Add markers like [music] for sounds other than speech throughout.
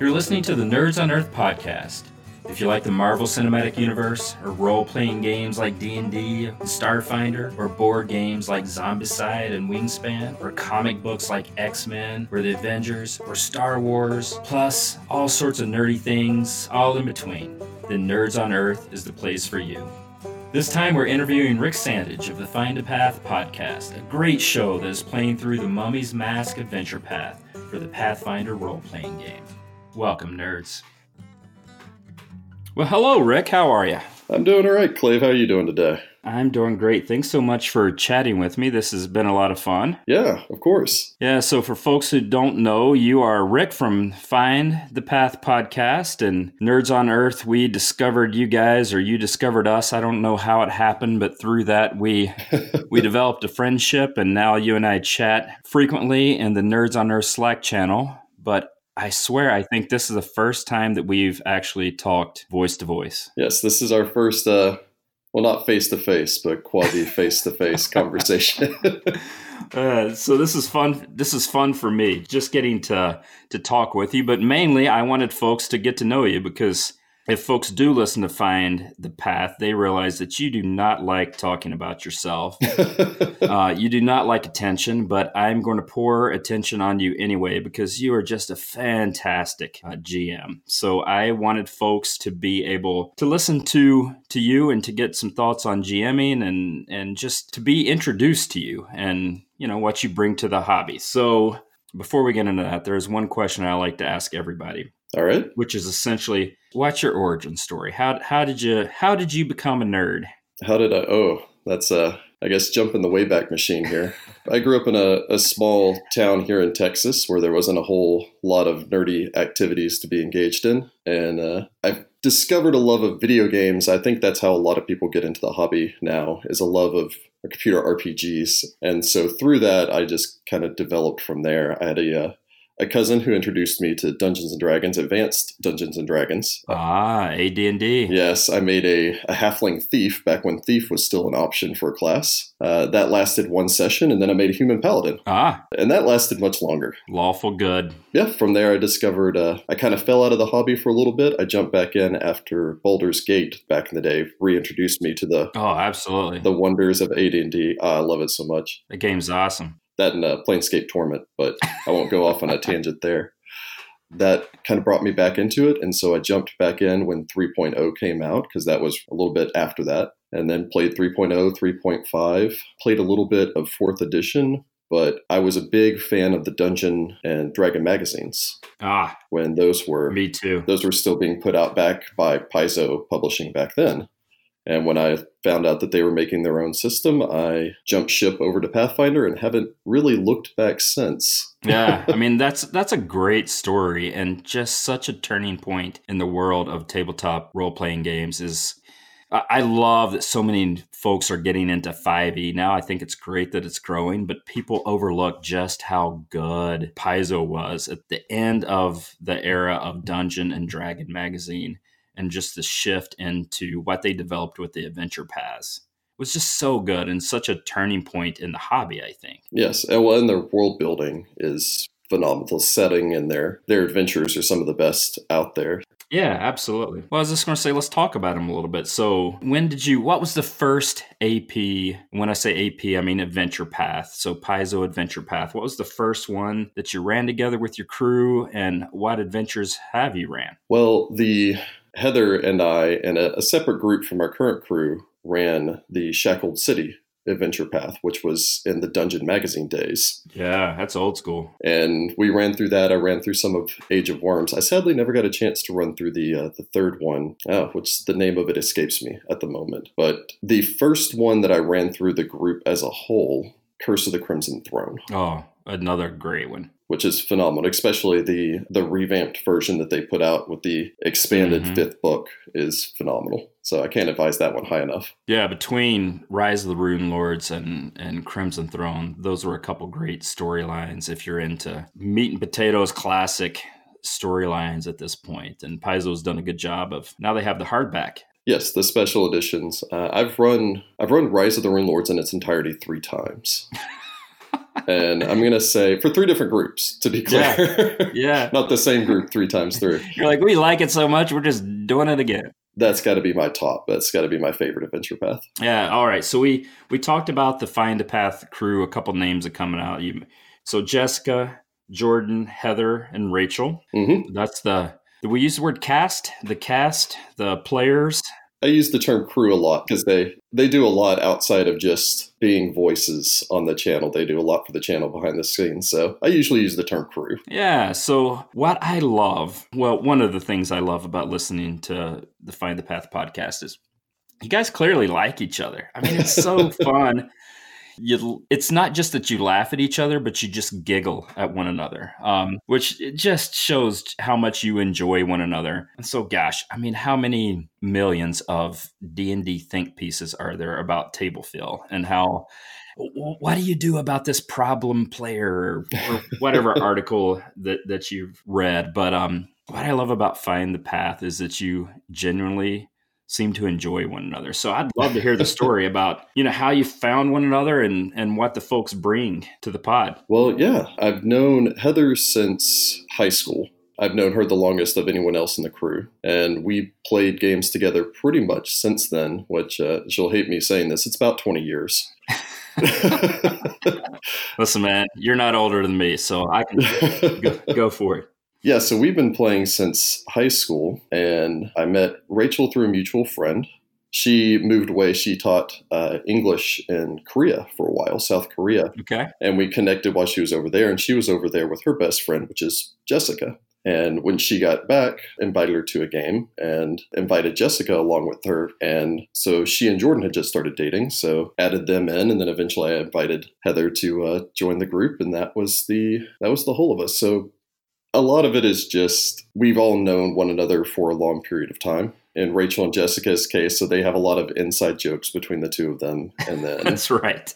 You're listening to the Nerds on Earth podcast. If you like the Marvel Cinematic Universe, or role-playing games like D&D, Starfinder, or board games like Zombicide and Wingspan, or comic books like X-Men, or the Avengers, or Star Wars, plus all sorts of nerdy things, all in between, then Nerds on Earth is the place for you. This time we're interviewing Rick Sandage of the Find a Path podcast, a great show that is playing through the Mummy's Mask adventure path for the Pathfinder role-playing game. Welcome, nerds. Well, hello, Rick. How are you? I'm doing all right, Clay. How are you doing today? I'm doing great. Thanks so much for chatting with me. This has been a lot of fun. Yeah, of course. Yeah, so for folks who don't know, you are Rick from Find the Path podcast and Nerds on Earth. We discovered you guys or you discovered us. I don't know how it happened, but through that we [laughs] we developed a friendship and now you and I chat frequently in the Nerds on Earth Slack channel. But I swear, I think this is the first time that we've actually talked voice to voice. Yes, this is our first, uh, well, not face to face, but quasi face to face conversation. [laughs] uh, so this is fun. This is fun for me, just getting to to talk with you. But mainly, I wanted folks to get to know you because if folks do listen to Find the Path, they realize that you do not like talking about yourself. [laughs] uh, you do not like attention, but I'm going to pour attention on you anyway because you are just a fantastic uh, GM. So I wanted folks to be able to listen to to you and to get some thoughts on GMing and and just to be introduced to you and you know what you bring to the hobby. So before we get into that, there is one question I like to ask everybody. All right. Which is essentially what's your origin story? How how did you how did you become a nerd? How did I oh, that's uh I guess jump in the wayback machine here. I grew up in a, a small town here in Texas where there wasn't a whole lot of nerdy activities to be engaged in. And uh, I've discovered a love of video games. I think that's how a lot of people get into the hobby now is a love of computer RPGs. And so through that, I just kind of developed from there. I had a uh, a cousin who introduced me to Dungeons and Dragons, Advanced Dungeons and Dragons. Ah, AD&D. Yes, I made a, a halfling thief back when thief was still an option for a class. Uh, that lasted one session, and then I made a human paladin. Ah, and that lasted much longer. Lawful good. Yeah, from there I discovered uh, I kind of fell out of the hobby for a little bit. I jumped back in after Baldur's Gate back in the day reintroduced me to the oh, absolutely the wonders of AD&D. Ah, I love it so much. The game's awesome that and uh, Planescape Torment, but I won't go off on a [laughs] tangent there. That kind of brought me back into it, and so I jumped back in when 3.0 came out because that was a little bit after that, and then played 3.0, 3.5, played a little bit of fourth edition, but I was a big fan of the Dungeon and Dragon magazines. Ah, when those were me too. Those were still being put out back by Paizo Publishing back then. And when I found out that they were making their own system, I jumped ship over to Pathfinder and haven't really looked back since. [laughs] yeah, I mean that's that's a great story and just such a turning point in the world of tabletop role-playing games is I love that so many folks are getting into 5e now. I think it's great that it's growing, but people overlook just how good Paizo was at the end of the era of Dungeon and Dragon magazine and just the shift into what they developed with the adventure paths was just so good and such a turning point in the hobby, I think. Yes, and well, and their world building is phenomenal. Setting and their their adventures are some of the best out there. Yeah, absolutely. Well, I was just going to say, let's talk about them a little bit. So, when did you? What was the first AP? When I say AP, I mean Adventure Path. So, Paizo Adventure Path. What was the first one that you ran together with your crew, and what adventures have you ran? Well, the Heather and I, and a, a, separate group from our current crew, ran the Shackled City adventure path, which was in the Dungeon Magazine days. Yeah, that's old school. And we ran through that. I ran through some of Age of Worms. I sadly never got a chance to run through the uh, the third one, oh, which the name of it escapes me at the moment. But the first one that I ran through the group as a whole, Curse of the Crimson Throne. Oh, another great one which is phenomenal. Especially the the revamped version that they put out with the expanded mm-hmm. fifth book is phenomenal. So I can't advise that one high enough. Yeah, between Rise of the Runelords and and Crimson Throne, those were a couple great storylines. If you're into meat and potatoes classic storylines at this point, and Paizo's done a good job of. Now they have the hardback Yes, the special editions. Uh, I've run I've run Rise of the Runelords in its entirety three times. [laughs] and I'm going to say for three different groups, to be clear. Yeah. yeah. [laughs] Not the same group three times through. You're like, we like it so much, we're just doing it again. That's got to be my top. That's got to be my favorite adventure path. Yeah. All right. So we we talked about the Find a Path crew. A couple names are coming out. You, so Jessica, Jordan, Heather, and Rachel. Mm-hmm. That's the. We use the word cast, the cast, the players. I use the term crew a lot because they they do a lot outside of just being voices on the channel. They do a lot for the channel behind the scenes. So I usually use the term crew. Yeah. So what I love, well, one of the things I love about listening to the Find the Path podcast is you guys clearly like each other. I mean, it's so [laughs] fun you it's not just that you laugh at each other but you just giggle at one another um, which it just shows how much you enjoy one another. And so gosh i mean how many millions of d&d think pieces are there about table fill and how what do you do about this problem player or whatever [laughs] article that, that you've read? But um, what i love about find the path is that you genuinely seem to enjoy one another. So I'd love to hear the [laughs] story about, you know, how you found one another and and what the folks bring to the pod. Well, yeah, I've known Heather since high school. I've known her the longest of anyone else in the crew, and we played games together pretty much since then. Which uh, she'll hate me saying this; it's about twenty years. [laughs] Listen, man, you're not older than me, so I can [laughs] go, go for it. Yeah, so we've been playing since high school, and I met Rachel through a mutual friend. She moved away. She taught uh, English in Korea for a while, South Korea. Okay. And we connected while she was over there, and she was over there with her best friend, which is Jessica. And when she got back, invited her to a game and invited Jessica along with her. And so she and Jordan had just started dating, so added them in, and then eventually I invited Heather to uh, join the group, and that was the that was the whole of us. So a lot of it is just we've all known one another for a long period of time. In Rachel and Jessica's case, so they have a lot of inside jokes between the two of them. And then [laughs] that's right.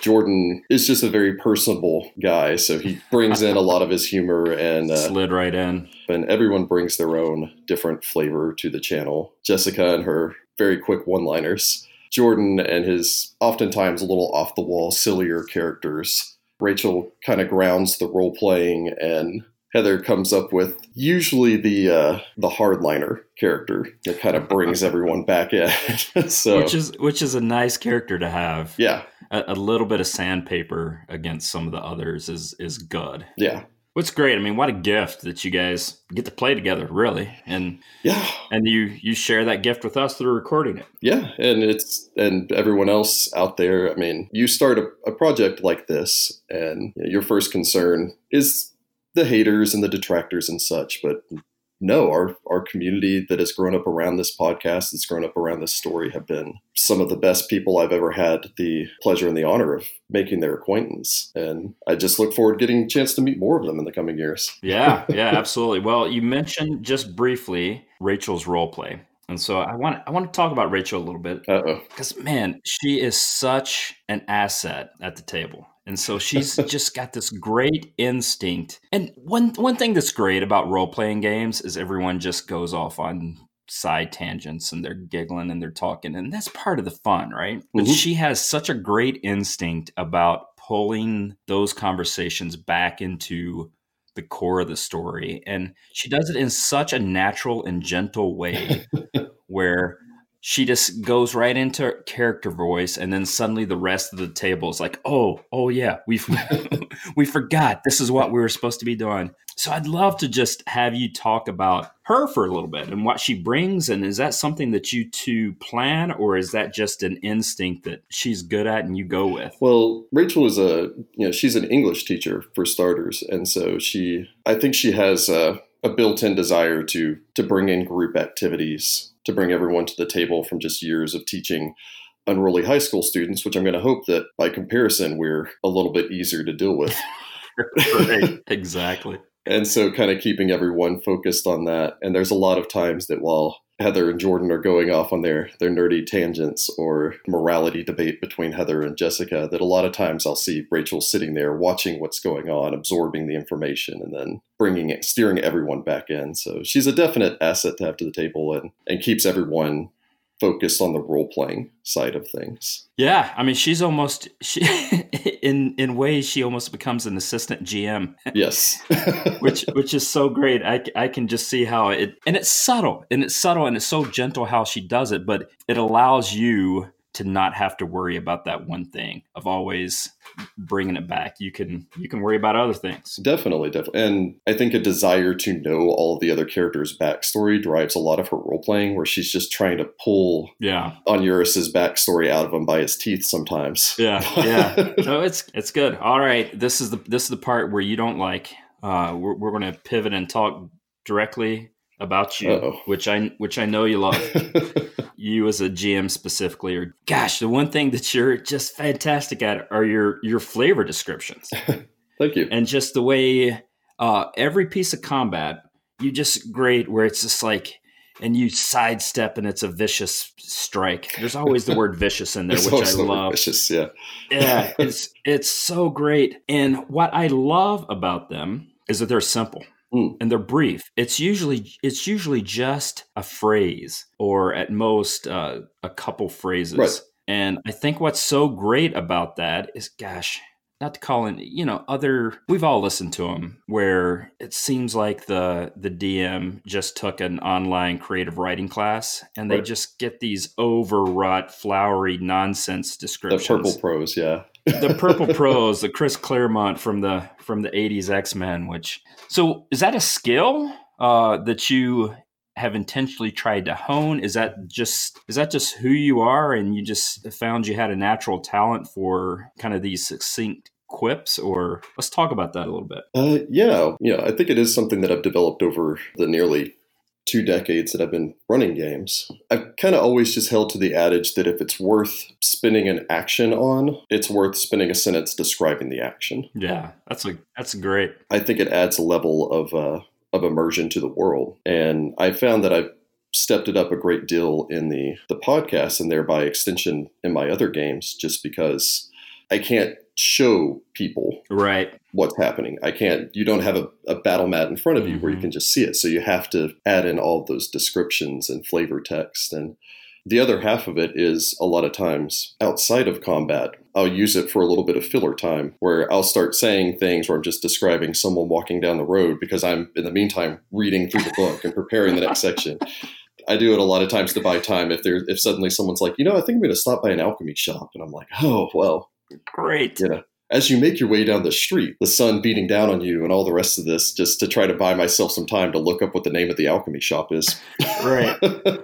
Jordan is just a very personable guy, so he brings in a lot of his humor and uh, slid right in. And everyone brings their own different flavor to the channel. Jessica and her very quick one-liners. Jordan and his oftentimes a little off the wall, sillier characters. Rachel kind of grounds the role playing and Heather comes up with usually the uh, the hardliner character that kind of brings [laughs] everyone back in. [laughs] so which is which is a nice character to have. Yeah, a, a, little bit of sandpaper against some of the others is is good. Yeah. What's great? I mean, what a gift that you guys get to play together, really, and yeah, and you you share that gift with us through recording it. Yeah, and it's and everyone else out there. I mean, you start a, a project like this, and your first concern is the haters and the detractors and such, but no, our our community that has grown up around this podcast, that's grown up around this story, have been some of the best people I've ever had the pleasure and the honor of making their acquaintance. And I just look forward to getting a chance to meet more of them in the coming years. yeah, [laughs] yeah, absolutely. Well, you mentioned just briefly Rachel's role play. And so I want I want to talk about Rachel a little bit. Because man, she is such an asset at the table. And so she's just got this great instinct. And one one thing that's great about role playing games is everyone just goes off on side tangents and they're giggling and they're talking and that's part of the fun, right? But mm-hmm. she has such a great instinct about pulling those conversations back into the core of the story and she does it in such a natural and gentle way [laughs] where she just goes right into character voice and then suddenly the rest of the table is like oh oh yeah we [laughs] we forgot this is what we were supposed to be doing. So i'd love to just have you talk about her for a little bit and what she brings and is that something that you two plan or is that just an instinct that she's good at and you go with? Well rachel is a you know she's an english teacher for starters and so she i think she has a, a built-in desire to to bring in group activities to bring everyone to the table from just years of teaching unruly high school students, which I'm going to hope that by comparison, we're a little bit easier to deal with. [laughs] exactly. And so, kind of keeping everyone focused on that. And there's a lot of times that while Heather and Jordan are going off on their their nerdy tangents or morality debate between Heather and Jessica that a lot of times I'll see Rachel sitting there watching what's going on, absorbing the information, and then bringing it, steering everyone back in. So she's a definite asset to have to the table and and keeps everyone focused on the role playing side of things. Yeah, I mean, she's almost she [laughs] in in ways she almost becomes an assistant GM. Yes, [laughs] which which is so great. I I can just see how it and it's subtle and it's subtle and it's so gentle how she does it, but it allows you to not have to worry about that one thing of always bringing it back. You can you can worry about other things. Definitely definitely and i think a desire to know all of the other characters backstory drives a lot of her role playing where she's just trying to pull yeah. Onuris's backstory out of him by his teeth sometimes. Yeah yeah. [laughs] No it's it's good. All right this is the this is the part where you don't like uh we're, we're going to pivot and talk directly about you Uh-oh. which i which i know you love [laughs] you as a GM specifically, or gosh, the one thing that you're just fantastic at are your your flavor descriptions. [laughs] Thank you. And just the way uh, every piece of combat, you just great where it's just like, and you sidestep and it's a vicious strike. There's always the word vicious in [laughs] there, which I love. Vicious, yeah, yeah. It's it's so great, and what I love about them is that they're simple. Mm. and they're brief. It's usually it's usually just a phrase or at most uh, a couple phrases. Right. And I think what's so great about that is, gosh, not to call in, you know, other. We've all listened to them where it seems like the the DM just took an online creative writing class and they right. just get these overwrought, flowery nonsense descriptions. The purple prose, yeah the purple prose the Chris Claremont from the from the '80s X Men. Which so is that a skill uh, that you have intentionally tried to hone? Is that just is that just who you are, and you just found you had a natural talent for kind of these succinct quips or let's talk about that a little bit uh, yeah yeah i think it is something that i've developed over the nearly two decades that I've been running games, I've kind of always just held to the adage that if it's worth spinning an action on, it's worth spinning a sentence describing the action. Yeah, that's a that's great. I think it adds a level of uh, of immersion to the world, and I found that I've stepped it up a great deal in the the podcast and thereby extension in my other games, just because I can't show people right what's happening. I can't. You don't have a, a battle mat in front of you mm-hmm. where you mm-hmm. can just see it. So you have to add in all those descriptions and flavor text. And the other half of it is a lot of times outside of combat. I'll use it for a little bit of filler time where I'll start saying things where I'm just describing someone walking down the road because I'm in the meantime reading through the book and preparing the next section. I do it a lot of times to buy time. If there, if suddenly someone's like, you know, I think I'm going to stop by an alchemy shop, and I'm like, oh well, Great. You know, as you make your way down the street, the sun beating down on you and all the rest of this, just to try to buy myself some time to look up what the name of the alchemy shop is. right.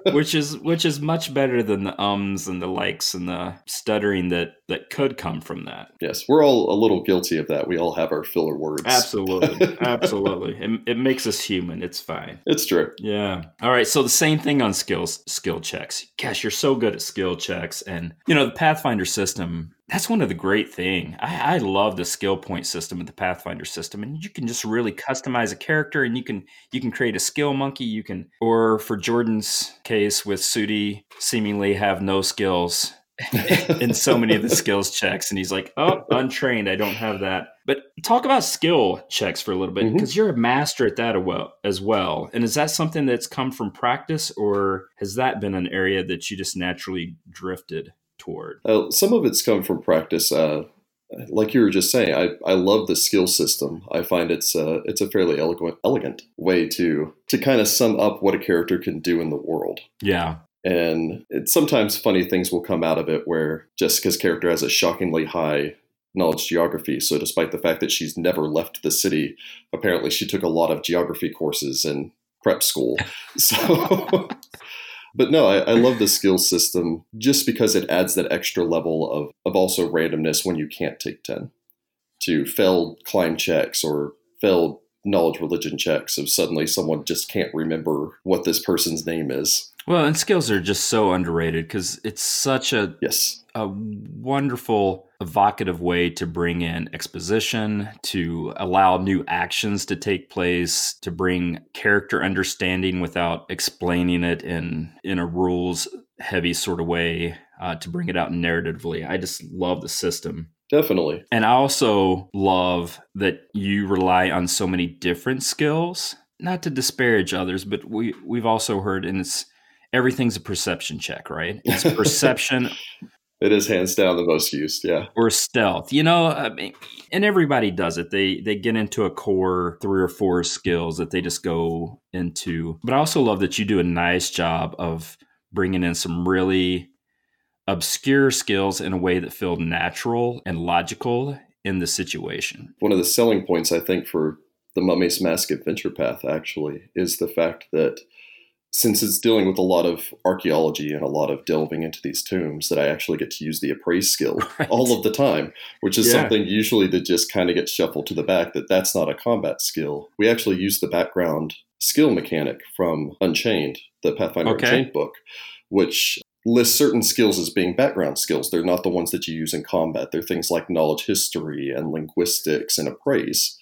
[laughs] which is which is much better than the ums and the likes and the stuttering that that could come from that. Yes, we're all a little guilty of that. We all have our filler words. Absolutely. [laughs] Absolutely. It, it makes us human. It's fine. It's true. Yeah. All right, so the same thing on skills skill checks. Gosh, you're so good at skill checks and you know, the Pathfinder system that's one of the great thing. I, I, love the skill point system of the Pathfinder system, and you can just really customize a character, and you can you can create a skill monkey. You can, or for Jordan's case with Sudi, seemingly have no skills [laughs] in so many of the skills checks, and he's like, "Oh, untrained. I don't have that." But talk about skill checks for a little bit because mm-hmm. you're a master at that as well. And is that something that's come from practice, or has that been an area that you just naturally drifted? Toward? Uh, some of it's come from practice. Uh, like you were just saying, I, I love the skill system. I find it's a, it's a fairly elegant elegant way to to kind of sum up what a character can do in the world. Yeah. And it, sometimes funny things will come out of it where Jessica's character has a shockingly high knowledge geography. So despite the fact that she's never left the city, apparently she took a lot of geography courses in prep school. [laughs] So but no, I, I love the skill system just because it adds that extra level of, of also randomness when you can't take 10 to failed climb checks or failed knowledge religion checks if suddenly someone just can't remember what this person's name is. Well, and skills are just so underrated because it's such a yes a wonderful evocative way to bring in exposition, to allow new actions to take place, to bring character understanding without explaining it in in a rules heavy sort of way, uh, to bring it out narratively. I just love the system. Definitely. And I also love that you rely on so many different skills. Not to disparage others, but we we've also heard, and it's everything's a perception check, right? It's [laughs] perception it is hands down the most used, yeah. Or stealth. You know, I mean, and everybody does it. They they get into a core three or four skills that they just go into. But I also love that you do a nice job of bringing in some really obscure skills in a way that feel natural and logical in the situation. One of the selling points I think for the Mummy's Mask Adventure Path actually is the fact that since it's dealing with a lot of archaeology and a lot of delving into these tombs, that I actually get to use the appraise skill [laughs] right. all of the time, which is yeah. something usually that just kind of gets shuffled to the back. That that's not a combat skill. We actually use the background skill mechanic from Unchained, the Pathfinder okay. Unchained book, which lists certain skills as being background skills. They're not the ones that you use in combat. They're things like knowledge history and linguistics and appraise.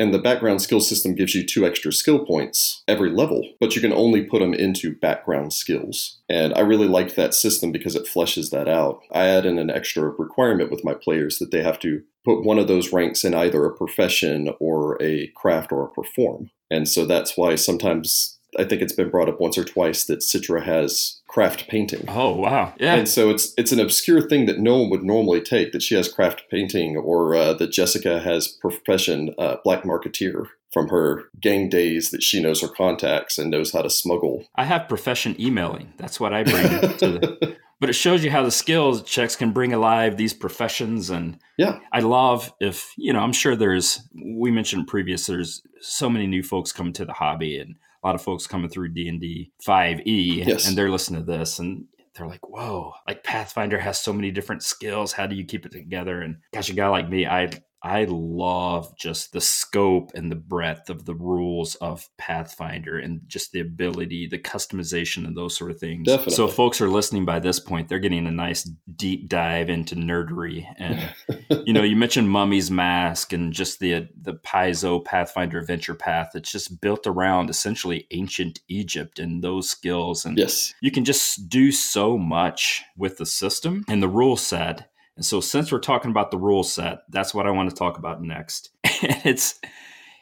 And the background skill system gives you two extra skill points every level, but you can only put them into background skills. And I really liked that system because it fleshes that out. I add in an extra requirement with my players that they have to put one of those ranks in either a profession or a craft or a perform. And so that's why sometimes I think it's been brought up once or twice that Citra has craft painting. Oh wow, yeah. And so it's it's an obscure thing that no one would normally take that she has craft painting, or uh, that Jessica has profession uh, black marketeer from her gang days that she knows her contacts and knows how to smuggle. I have profession emailing. That's what I bring to the. [laughs] But it shows you how the skills checks can bring alive these professions, and yeah, I love if you know. I'm sure there's. We mentioned previous. There's so many new folks coming to the hobby, and a lot of folks coming through D&D 5e yes. and they're listening to this and they're like, whoa, like Pathfinder has so many different skills. How do you keep it together? And gosh, a guy like me, I I love just the scope and the breadth of the rules of Pathfinder and just the ability, the customization, and those sort of things. Definitely. So, if folks are listening by this point, they're getting a nice deep dive into nerdery. And [laughs] you know, you mentioned Mummy's Mask and just the the Paizo Pathfinder Adventure Path. It's just built around essentially ancient Egypt and those skills. And yes, you can just do so much with the system and the rule set and so, since we're talking about the rule set, that's what I want to talk about next. [laughs] it's,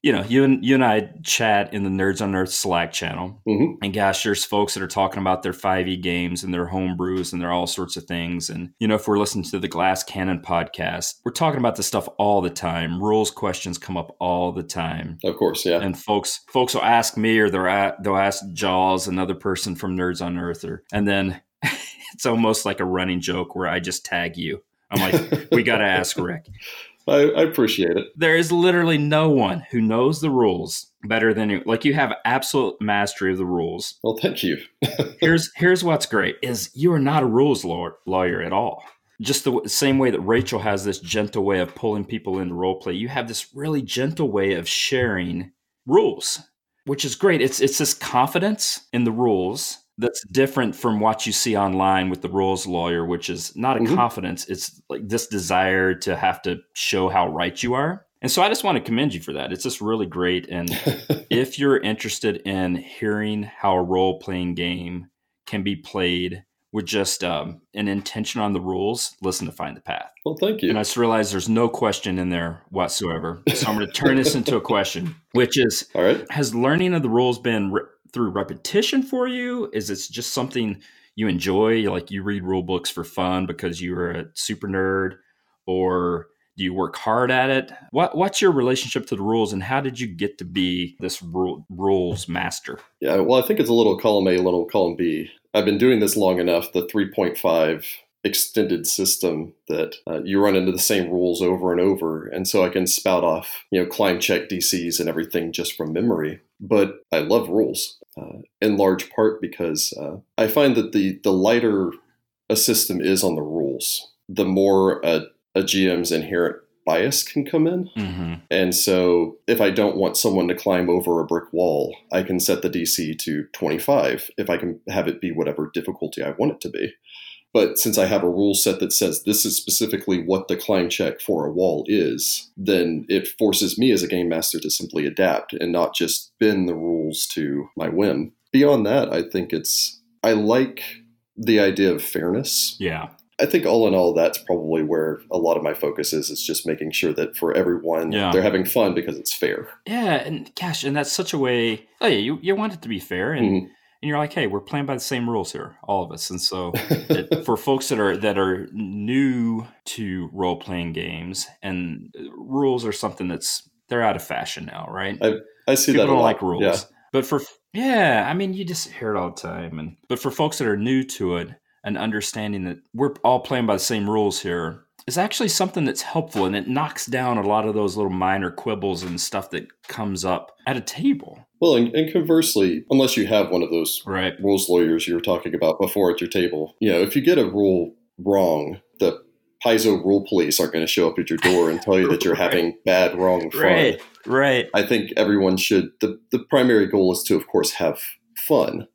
you know, you and you and I chat in the Nerds on Earth Slack channel, mm-hmm. and gosh, there's folks that are talking about their 5e games and their home brews and their all sorts of things. And you know, if we're listening to the Glass Cannon podcast, we're talking about this stuff all the time. Rules questions come up all the time. Of course, yeah. And folks, folks will ask me, or they'll at, they'll ask Jaws, another person from Nerds on Earth, or and then. [laughs] it's almost like a running joke where I just tag you I'm like, we got to ask Rick. [laughs] I, I, appreciate it. There is literally no one who knows the rules better than you. Like you have absolute mastery of the rules. Well, thank you. [laughs] here's here's what's great is you are not a rules lawyer, lawyer at all. Just the same way that Rachel has this gentle way of pulling people into role play, you have this really gentle way of sharing rules, which is great. It's it's this confidence in the rules that's different from what you see online with the rules lawyer, which is not a mm-hmm. confidence. It's like this desire to have to show how right you are. And so I just want to commend you for that. It's just really great. And [laughs] if you're interested in hearing how a role playing game can be played with just um, an intention on the rules, listen to Find the Path. Well, thank you. And I just realized there's no question in there whatsoever. So I'm going to turn this into a [laughs] question, which is All right. Has learning of the rules been re- through repetition for you? Is it just something you enjoy? Like you read rule books for fun because you're a super nerd, or do you work hard at it? What What's your relationship to the rules, and how did you get to be this rule, rules master? Yeah, well, I think it's a little column A, A, little column B. I've been doing this long enough. The three point five extended system that uh, you run into the same rules over and over. And so I can spout off, you know, climb check DCs and everything just from memory. But I love rules uh, in large part because uh, I find that the, the lighter a system is on the rules, the more a, a GM's inherent bias can come in. Mm-hmm. And so if I don't want someone to climb over a brick wall, I can set the DC to 25 if I can have it be whatever difficulty I want it to be. But since I have a rule set that says this is specifically what the climb check for a wall is, then it forces me as a game master to simply adapt and not just bend the rules to my whim. Beyond that, I think it's, I like the idea of fairness. Yeah. I think all in all, that's probably where a lot of my focus is. Is just making sure that for everyone, yeah. they're having fun because it's fair. Yeah, and gosh, and that's such a way. Oh yeah, you you want it to be fair, and mm-hmm and you're like, hey, we're playing by the same rules here, all of us. And so, it, [laughs] for folks that are that are new to role playing games, and rules are something that's they're out of fashion now, right? I, I see People that. don't a lot. like rules, Yeah. but for yeah, I mean, you just hear it all the time. And but for folks that are new to it and understanding that we're all playing by the same rules here is actually something that's helpful, and it knocks down a lot of those little minor quibbles and stuff that comes up at a table. Well, and, and conversely, unless you have one of those Right. rules lawyers you were talking about before at your table, you know, if you get a rule wrong, the Paizo rule police aren't going to show up at your door and tell you that you're [laughs] Right. having bad, wrong fun. Right. Right. I think everyone should. The, the primary goal is to, of course, have fun.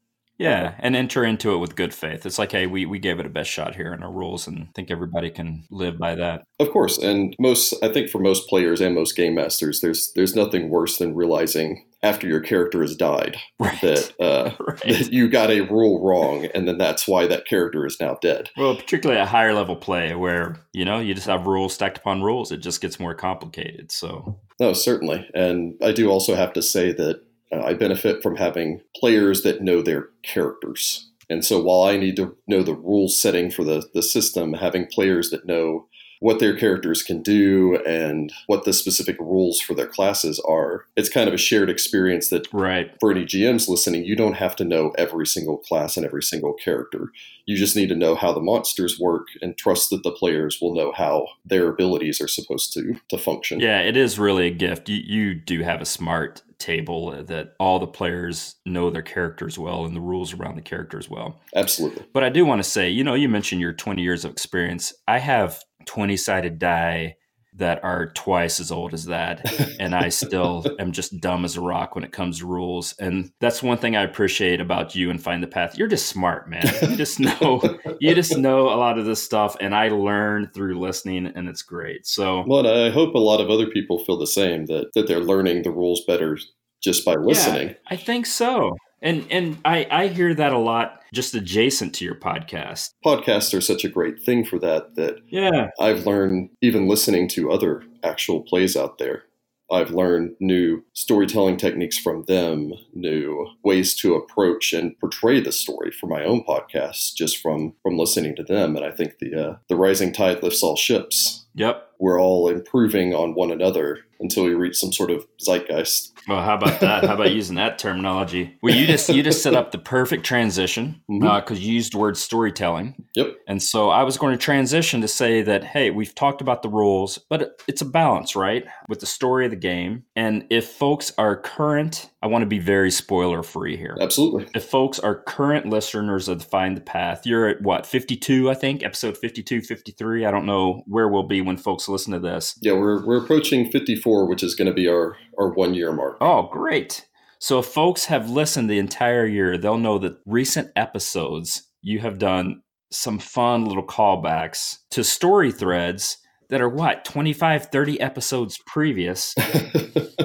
Yeah, and enter into it with good faith. It's like, hey, we, we gave it a best shot here in our rules, and I think everybody can live by that. Of course, and most I think for most players and most game masters, there's there's nothing worse than realizing after your character has died [laughs] Right. that uh, [laughs] right. that you got a rule wrong, and then that's why that character is now dead. Well, particularly at higher level play where, you know, you just have rules stacked upon rules, it just gets more complicated. So, No, certainly, and I do also have to say that uh, I benefit from having players that know their characters. And so while I need to know the rule setting for the, the system, having players that know what their characters can do and what the specific rules for their classes are, it's kind of a shared experience that right. for any GMs listening, you don't have to know every single class and every single character. You just need to know how the monsters work and trust that the players will know how their abilities are supposed to, to function. Yeah, it is really a gift. You, you do have a smart table that all the players know their characters well and the rules around the characters well. Absolutely. But I do want to say, you know, you mentioned your 20 years of experience. I have 20 sided die that are twice as old as that. And I still [laughs] am just dumb as a rock when it comes to rules. And that's one thing I appreciate about you and Find the Path. You're just smart, man. You [laughs] just know, you just know a lot of this stuff. And I learn through listening, and it's great. So, Well, I hope a lot of other people feel the same that, that they're learning the rules better just by listening. Yeah, I think so. And and I, I hear that a lot just adjacent to your podcast. Podcasts are such a great thing for that that Yeah. I've learned even listening to other actual plays out there. I've learned new storytelling techniques from them, new ways to approach and portray the story for my own podcasts just from from listening to them. And I think the uh, the rising tide lifts all ships. Yep. We're all improving on one another until we reach some sort of zeitgeist. Well, how about that? How about using that terminology? Well, you just you just set up the perfect transition because Mhm. you used the word storytelling. Yep. And so I was going to transition to say that hey, we've talked about the rules, but it's a balance, right, with the story of the game. And if folks are current, I want to be very spoiler free here. Absolutely. if folks are current listeners of Find the Path, you're at what, 52, I think, episode 52, 53. I don't know where we'll be when folks listen to this. Yeah, we're we're approaching 54, which is going to be our our one year mark. Oh, great. So if folks have listened the entire year, they'll know that recent episodes, you have done some fun little callbacks to story threads that are what, 25, 30 episodes previous. [laughs]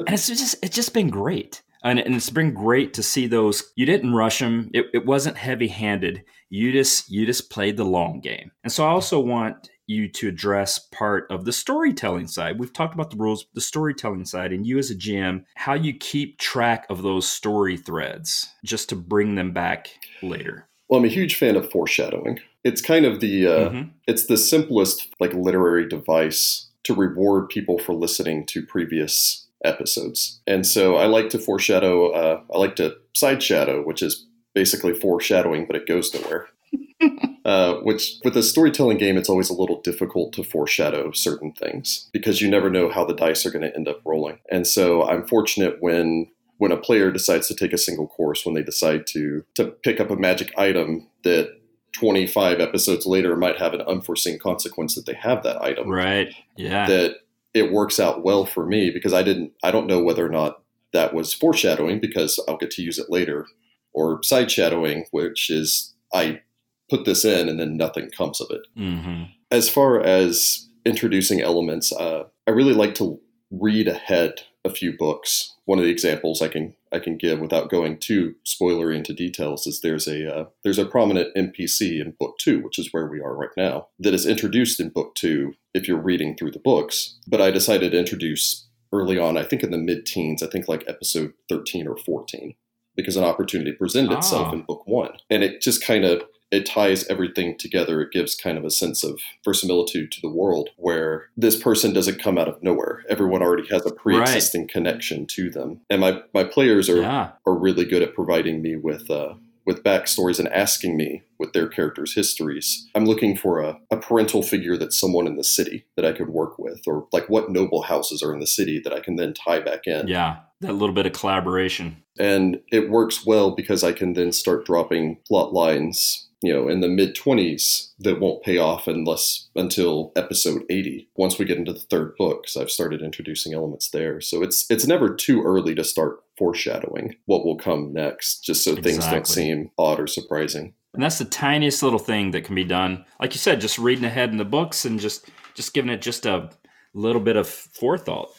and it's just it's just been great and, and it's been great to see those you didn't rush them it, it wasn't heavy handed you just you just played the long game and so i also want you to address part of the storytelling side we've talked about the rules the storytelling side and you as a gm how you keep track of those story threads just to bring them back later well, I'm a huge fan of foreshadowing. It's kind of the uh, Mhm. it's the simplest like literary device to reward people for listening to previous episodes. And so I like to foreshadow. Uh, I like to side shadow, which is basically foreshadowing, but it goes nowhere. [laughs] Uh, which with a storytelling game, it's always a little difficult to foreshadow certain things because you never know how the dice are going to end up rolling. And so I'm fortunate when when a player decides to take a single course, when they decide to to pick up a magic item that 25 episodes later might have an unforeseen consequence that they have that item right yeah that it works out well for me because I didn't I don't know whether or not that was foreshadowing because I'll get to use it later or side shadowing which is I put this in and then nothing comes of it. hmm As far as introducing elements, uh, I really like to read ahead a few books. One of the examples I can I can give without going too spoilery into details is there's a uh, there's a prominent NPC in book two, which is where we are right now, that is introduced in book two if you're reading through the books. But I decided to introduce early on, I think in the mid teens, I think like episode thirteen or fourteen, because an opportunity presented itself Ah. in book one. And it just kind of it ties everything together. It gives kind of a sense of verisimilitude to the world where this person doesn't come out of nowhere. Everyone already has a pre-existing connection to them. And my, my players are Yeah. are really good at providing me with uh, with backstories and asking me with their characters' histories. I'm looking for a, a parental figure that's someone in the city that I could work with, or like what noble houses are in the city that I can then tie back in. Yeah. That little bit of collaboration. And it works well because I can then start dropping plot lines, you know, in the mid 20s that won't pay off unless until episode 80. Once we get into the third book, because I've started introducing elements there. So it's it's never too early to start foreshadowing what will come next, just so things don't seem odd or surprising. And that's the tiniest little thing that can be done. Like you said, just reading ahead in the books and just just giving it just a little bit of forethought.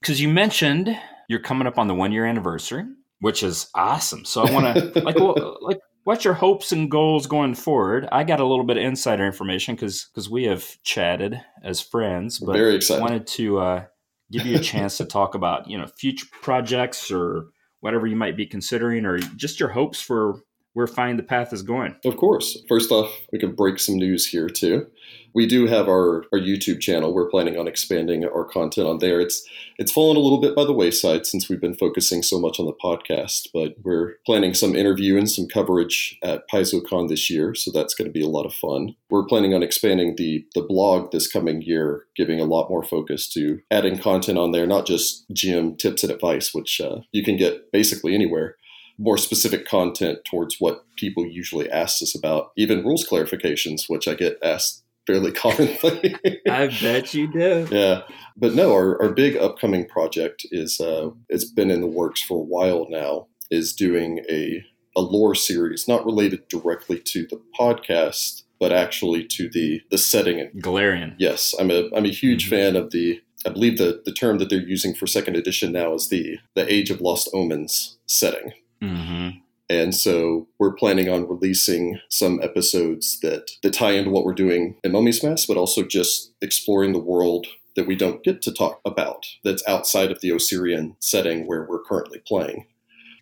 Because you mentioned you're coming up on the one year anniversary, which is awesome. So I want to [laughs] like well, like what's your hopes and goals going forward? I got a little bit of insider information because because we have chatted as friends, but Very excited. wanted to uh, give you a [laughs] chance to talk about you know future projects or whatever you might be considering, or just your hopes for where Find the Path is going. Of course. First off, we can break some news here too. We do have our, our YouTube channel. We're planning on expanding our content on there. It's it's fallen a little bit by the wayside since we've been focusing so much on the podcast, but we're planning some interview and some coverage at PaizoCon this year, so that's going to be a lot of fun. We're planning on expanding the the blog this coming year, giving a lot more focus to adding content on there, not just GM tips and advice, which uh, you can get basically anywhere more specific content towards what people usually ask us about, even rules clarifications, which I get asked fairly [laughs] commonly. [laughs] I bet you do. yeah, but no, our, our big upcoming project is uh, it's been in the works for a while now. Is doing a a lore series, not related directly to the podcast, but actually to the the setting. And Golarion. yes, I'm a I'm a huge Mhm. fan of the. I believe the the term that they're using for second edition now is the the Age of Lost Omens setting. Mm-hmm. And so we're planning on releasing some episodes that, that tie into what we're doing in Mummy's Mask, but also just exploring the world that we don't get to talk about that's outside of the Osirian setting where we're currently playing.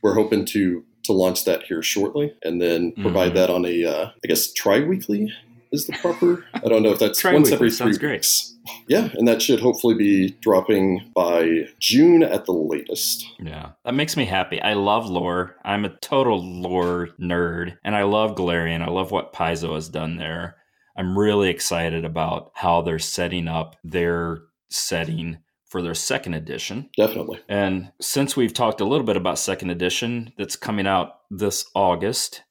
We're hoping to to launch that here shortly and then provide Mhm. that on a, uh, I guess, tri-weekly is the proper. I don't know if that's Tri-weekly once every three sounds great. weeks. Yeah, and that should hopefully be dropping by June at the latest. Yeah, that makes me happy. I love lore. I'm a total lore nerd, and I love Golarion. I love what Paizo has done there. I'm really excited about how they're setting up their setting for their second edition. Definitely. And since we've talked a little bit about second edition that's coming out this August,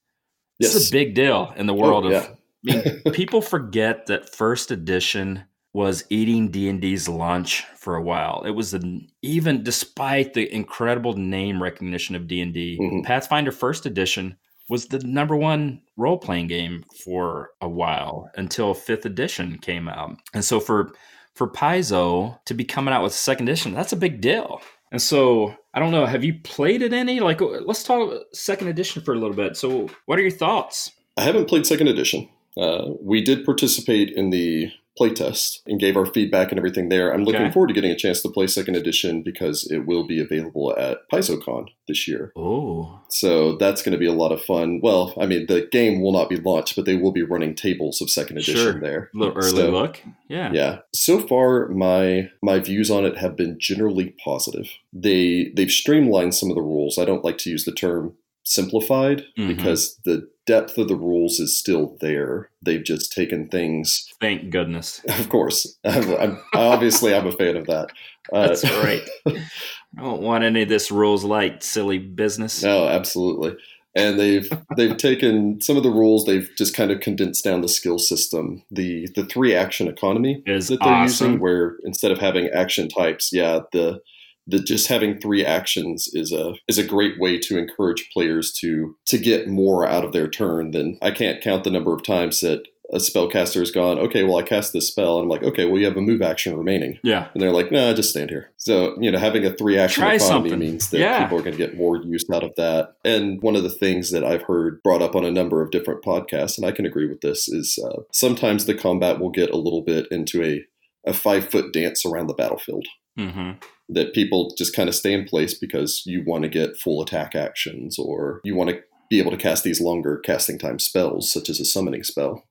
this is a big deal in the world Oh, of yeah. I mean, [laughs] people forget that first edition was eating D&D's lunch for a while. It was an, even despite the incredible name recognition of D&D, Mhm. Pathfinder first edition was the number one role-playing game for a while until 5th edition came out. And so for for Paizo to be coming out with second edition, that's a big deal. And so I don't know, have you played it any? Like let's talk second edition for a little bit. So what are your thoughts? I haven't played second edition. Uh, we did participate in the playtest and gave our feedback and everything there. I'm looking Okay. forward to getting a chance to play second edition because it will be available at PaizoCon this year. Oh, So that's going to be a lot of fun. Well, I mean, the game will not be launched, but they will be running tables of second edition Sure. there. little early So- look. Yeah. Yeah. So far my my views on it have been generally positive. They they've streamlined some of the rules. I don't like to use the term simplified Mhm. because the depth of the rules is still there. They've just taken things [laughs] Thank goodness. of course. I'm, I'm, obviously I'm a fan of that. Uh, That's right. [laughs] I don't want any of this rules light, silly business. No, absolutely. And they've they've taken some of the rules. They've just kind of condensed down the skill system. The the three action economy Is that they're awesome. using, where instead of having action types, yeah, the the just having three actions is a is a great way to encourage players to to get more out of their turn. Than I can't count the number of times that a spellcaster has gone. Okay, well I cast this spell, and I'm like, okay, well you have a move action remaining. Yeah. And they're like, no, nah, just stand here. So, you know, having a three action Try economy something. means that Yeah. people are going to get more use out of that. And one of the things that I've heard brought up on a number of different podcasts, and I can agree with this, is uh, sometimes the combat will get a little bit into a, a five foot dance around the battlefield. Hmm that people just kind of stay in place because you want to get full attack actions or you want to be able to cast these longer casting time spells, such as a summoning spell.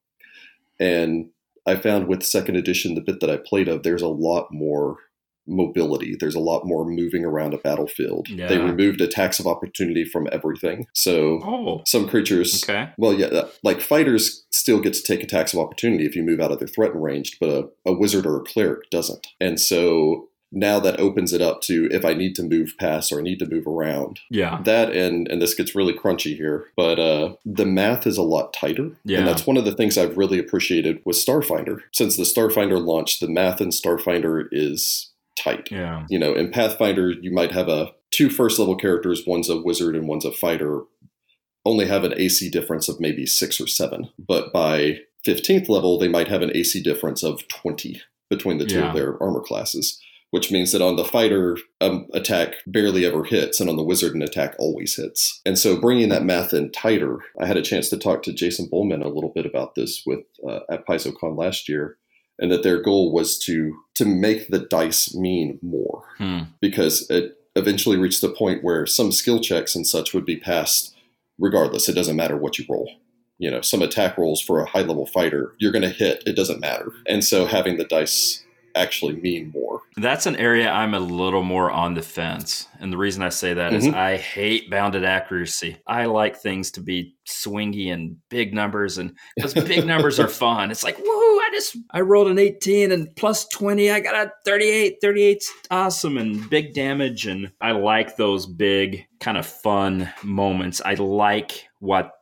And I found with second edition, the bit that I played of, there's a lot more mobility. There's a lot more moving around a battlefield. Yeah. They removed attacks of opportunity from everything. So Oh, some creatures, okay. well, yeah, like fighters still get to take attacks of opportunity if you move out of their threat range, but a, a wizard or a cleric doesn't. And so now that opens it up to if I need to move past or I need to move around. Yeah. That and and this gets really crunchy here, but uh, the math is a lot tighter, Yeah. and that's one of the things I've really appreciated with Starfinder. Since the Starfinder launched, the math in Starfinder is tight. Yeah. You know, in Pathfinder, you might have a two first level characters, one's a wizard and one's a fighter, only have an AC difference of maybe six or seven. But by 15th level, they might have an AC difference of 20 between the two Yeah. of their armor classes, which means that on the fighter, um, attack barely ever hits, and on the wizard, an attack always hits. And so bringing that math in tighter, I had a chance to talk to Jason Bulmahn a little bit about this with uh, at PaizoCon last year. And that their goal was to to make the dice mean more Hmm. because it eventually reached the point where some skill checks and such would be passed regardless. It doesn't matter what you roll. You know, some attack rolls for a high level fighter, you're going to hit. It doesn't matter. And so having the dice actually mean more. That's an area I'm a little more on the fence. And the reason I say that is Mhm. I hate bounded accuracy. I like things to be swingy and big numbers and because big [laughs] numbers are fun. It's like, woo, I just I rolled an 18 and plus 20, I got a 38. 38's awesome and big damage. And I like those big kind of fun moments. I like what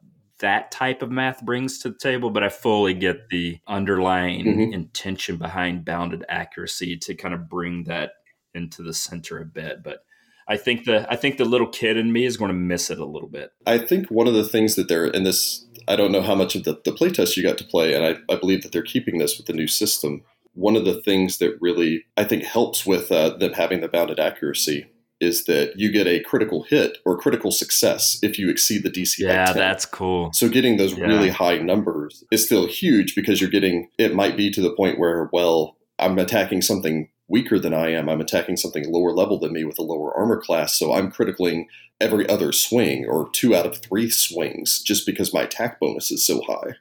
that type of math brings to the table, but I fully get the underlying Mhm. intention behind bounded accuracy to kind of bring that into the center a bit. But I think the I think the little kid in me is going to miss it a little bit. I think one of the things that they're, in this, I don't know how much of the, the playtest you got to play, and I, I believe that they're keeping this with the new system. One of the things that really, I think, helps with uh, them having the bounded accuracy is that you get a critical hit or critical success if you exceed the DC by Yeah, 10. that's cool. So getting those Yeah. really high numbers is still huge because you're getting it might be to the point where well I'm attacking something weaker than I am. I'm attacking something lower level than me with a lower armor class, so I'm criticaling every other swing or two out of three swings just because my attack bonus is so high.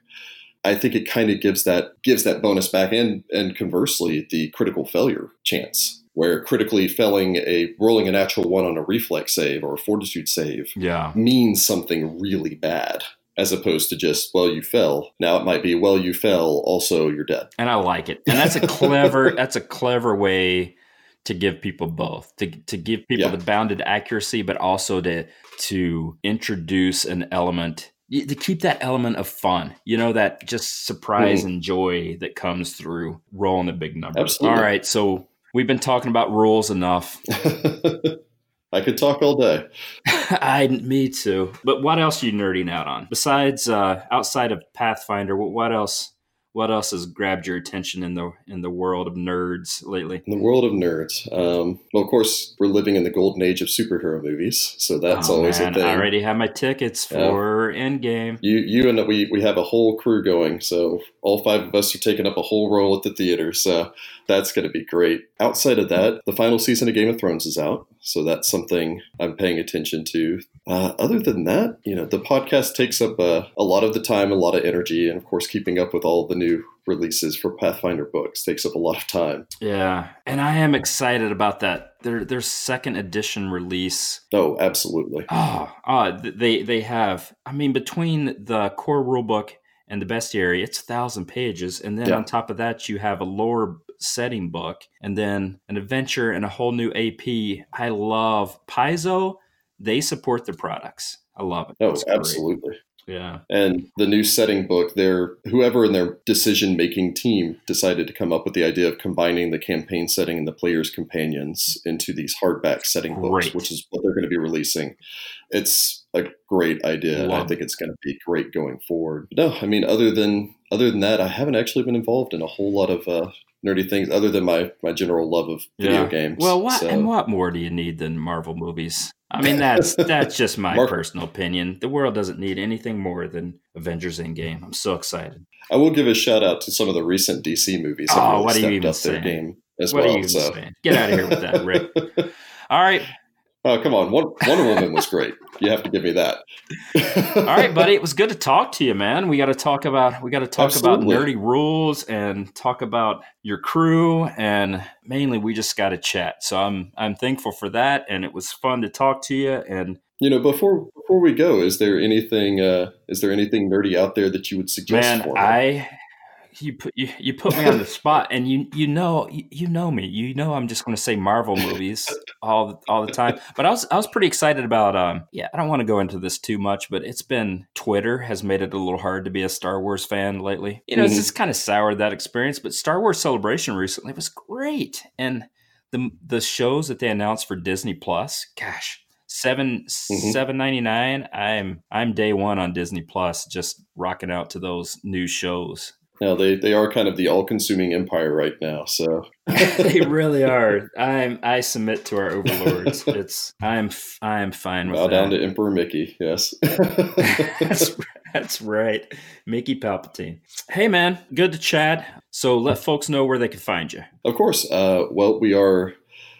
I think it kind of gives that gives that bonus back and and conversely the critical failure chance where critically failing a rolling a natural one on a reflex save or a fortitude save Yeah. means something really bad as opposed to just well you fell now it might be well you fell also you're dead And I like it. And that's a clever [laughs] that's a clever way to give people both. To to give people Yeah. the bounded accuracy but also to to introduce an element to keep that element of fun. You know that just surprise hmm. and joy that comes through rolling the big numbers. Absolutely. All right, so we've been talking about rules enough. [laughs] i could talk all day [laughs] I, me too. But what else are you nerding out on besides uh, outside of Pathfinder? What, what else? What else has grabbed your attention in the in the world of nerds lately? in the world of nerds um, well of course we're living in the golden age of superhero movies so that's Oh, always man, a thing I already have my tickets Yeah. for Endgame. you you and we we have a whole crew going so all five of us are taking up a whole role at the theater so that's going to be great outside of that the final season of game of thrones is out so that's something i'm paying attention to uh, other than that you know the podcast takes up uh, a lot of the time a lot of energy and of course keeping up with all the new releases for pathfinder books takes up a lot of time Yeah, and I am excited about that. Their their second edition release. oh absolutely Oh, oh, they they have. I mean, between the core rulebook and the bestiary, it's a thousand pages, and then Yeah. on top of that, you have a lore setting book, and then an adventure and a whole new AP. I love Paizo. They support their products. I love it. oh great. absolutely Yeah. And the new setting book, their whoever in their decision making team decided to come up with the idea of combining the campaign setting and the player's companions into these hardback setting books, which is what they're going to be releasing. It's a great idea, and I Love think it's going to be great going forward. But no, I mean, other than other than that, I haven't actually been involved in a whole lot of uh, nerdy things, other than my my general love of video Yeah. games. Well, what So- and what more do you need than Marvel movies? I mean, that's [laughs] that's just my Mark- personal opinion. The world doesn't need anything more than Avengers Endgame. I'm so excited. I will give a shout out to some of the recent DC movies. Oh, really what are you even up their saying? game. as what well. so saying? Get out of here with that, Rick. [laughs] All right, oh come on, One, Wonder Woman was great. You have to give me that. [laughs] all right, buddy. It was good to talk to you, man. We got to talk about we got to talk Absolutely. about nerdy rules and talk about your crew, and mainly we just got to chat. So I'm I'm thankful for that, and it was fun to talk to you. And You know, before before we go, is there anything uh, is there anything nerdy out there that you would suggest man, for me? I you put you, you put me on the spot, and you you know you, you know me. You know I'm just going to say Marvel movies all the, all the time. But I was I was pretty excited about um yeah. I don't want to go into this too much, but it's been Twitter has made it a little hard to be a Star Wars fan lately. You know, it's Mhm. just kind of soured that experience. But Star Wars Celebration recently was great, and the the shows that they announced for Disney Plus, gosh. 7 Mhm. seven ninety nine. I'm I'm day one on Disney Plus, just rocking out to those new shows. Now they they are kind of the all consuming empire right now. So [laughs] they [laughs] really are. I'm I submit to our overlords. [laughs] It's I'm I'm fine with bow that. down to Emperor Mickey. Yes. that's, that's right, Mickey Palpatine. Hey man, good to chat. So let folks know where they can find you. Of course. Uh, well, we are.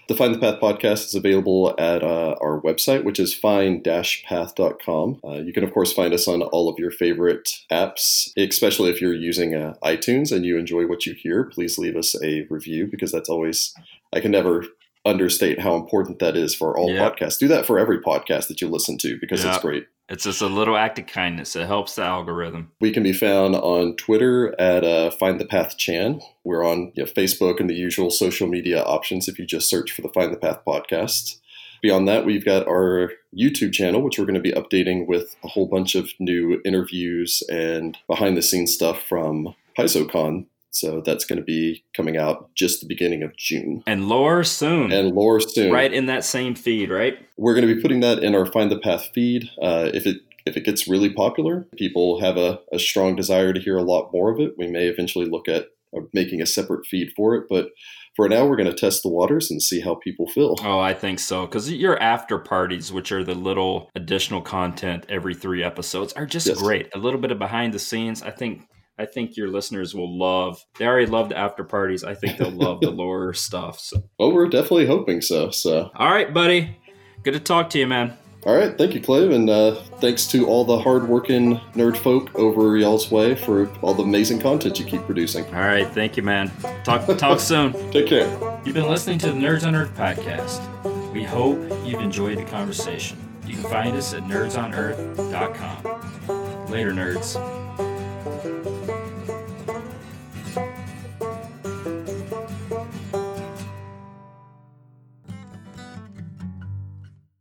The Find the Path podcast is available at uh, our website, which is find-path.com. Uh, you can, of course, find us on all of your favorite apps, especially if you're using uh, iTunes and you enjoy what you hear. Please leave us a review because that's always, I can never understate how important that is for all Yep. podcasts. Do that for every podcast that you listen to because it's great. It's just a little act of kindness. It helps the algorithm. We can be found on Twitter at uh, Find the Path Chan. We're on you know, Facebook and the usual social media options if you just search for the Find the Path podcast. Beyond that, we've got our YouTube channel, which we're going to be updating with a whole bunch of new interviews and behind the scenes stuff from PaizoCon. So that's going to be coming out just the beginning of June. And lore soon. And lore soon. right in that same feed, right? We're going to be putting that in our Find the Path feed. Uh, if it if it gets really popular, people have a, a strong desire to hear a lot more of it. We may eventually look at uh, making a separate feed for it, but for now, we're going to test the waters and see how people feel. Oh, I think so. Because your after parties, which are the little additional content every three episodes, are just Yes. great. A little bit of behind the scenes. I think. I think your listeners will love. They already love the after parties. I think they'll love the [laughs] lore stuff. So, Well, we're definitely hoping so. So, all right, buddy. Good to talk to you, man. all right, thank you, Clive, and uh, thanks to all the hardworking nerd folk over y'all's way for all the amazing content you keep producing. All right, thank you, man. Talk talk [laughs] soon. Take care. You've been listening to the Nerds on Earth podcast. We hope you've enjoyed the conversation. You can find us at nerdsonearth.com. Later, nerds.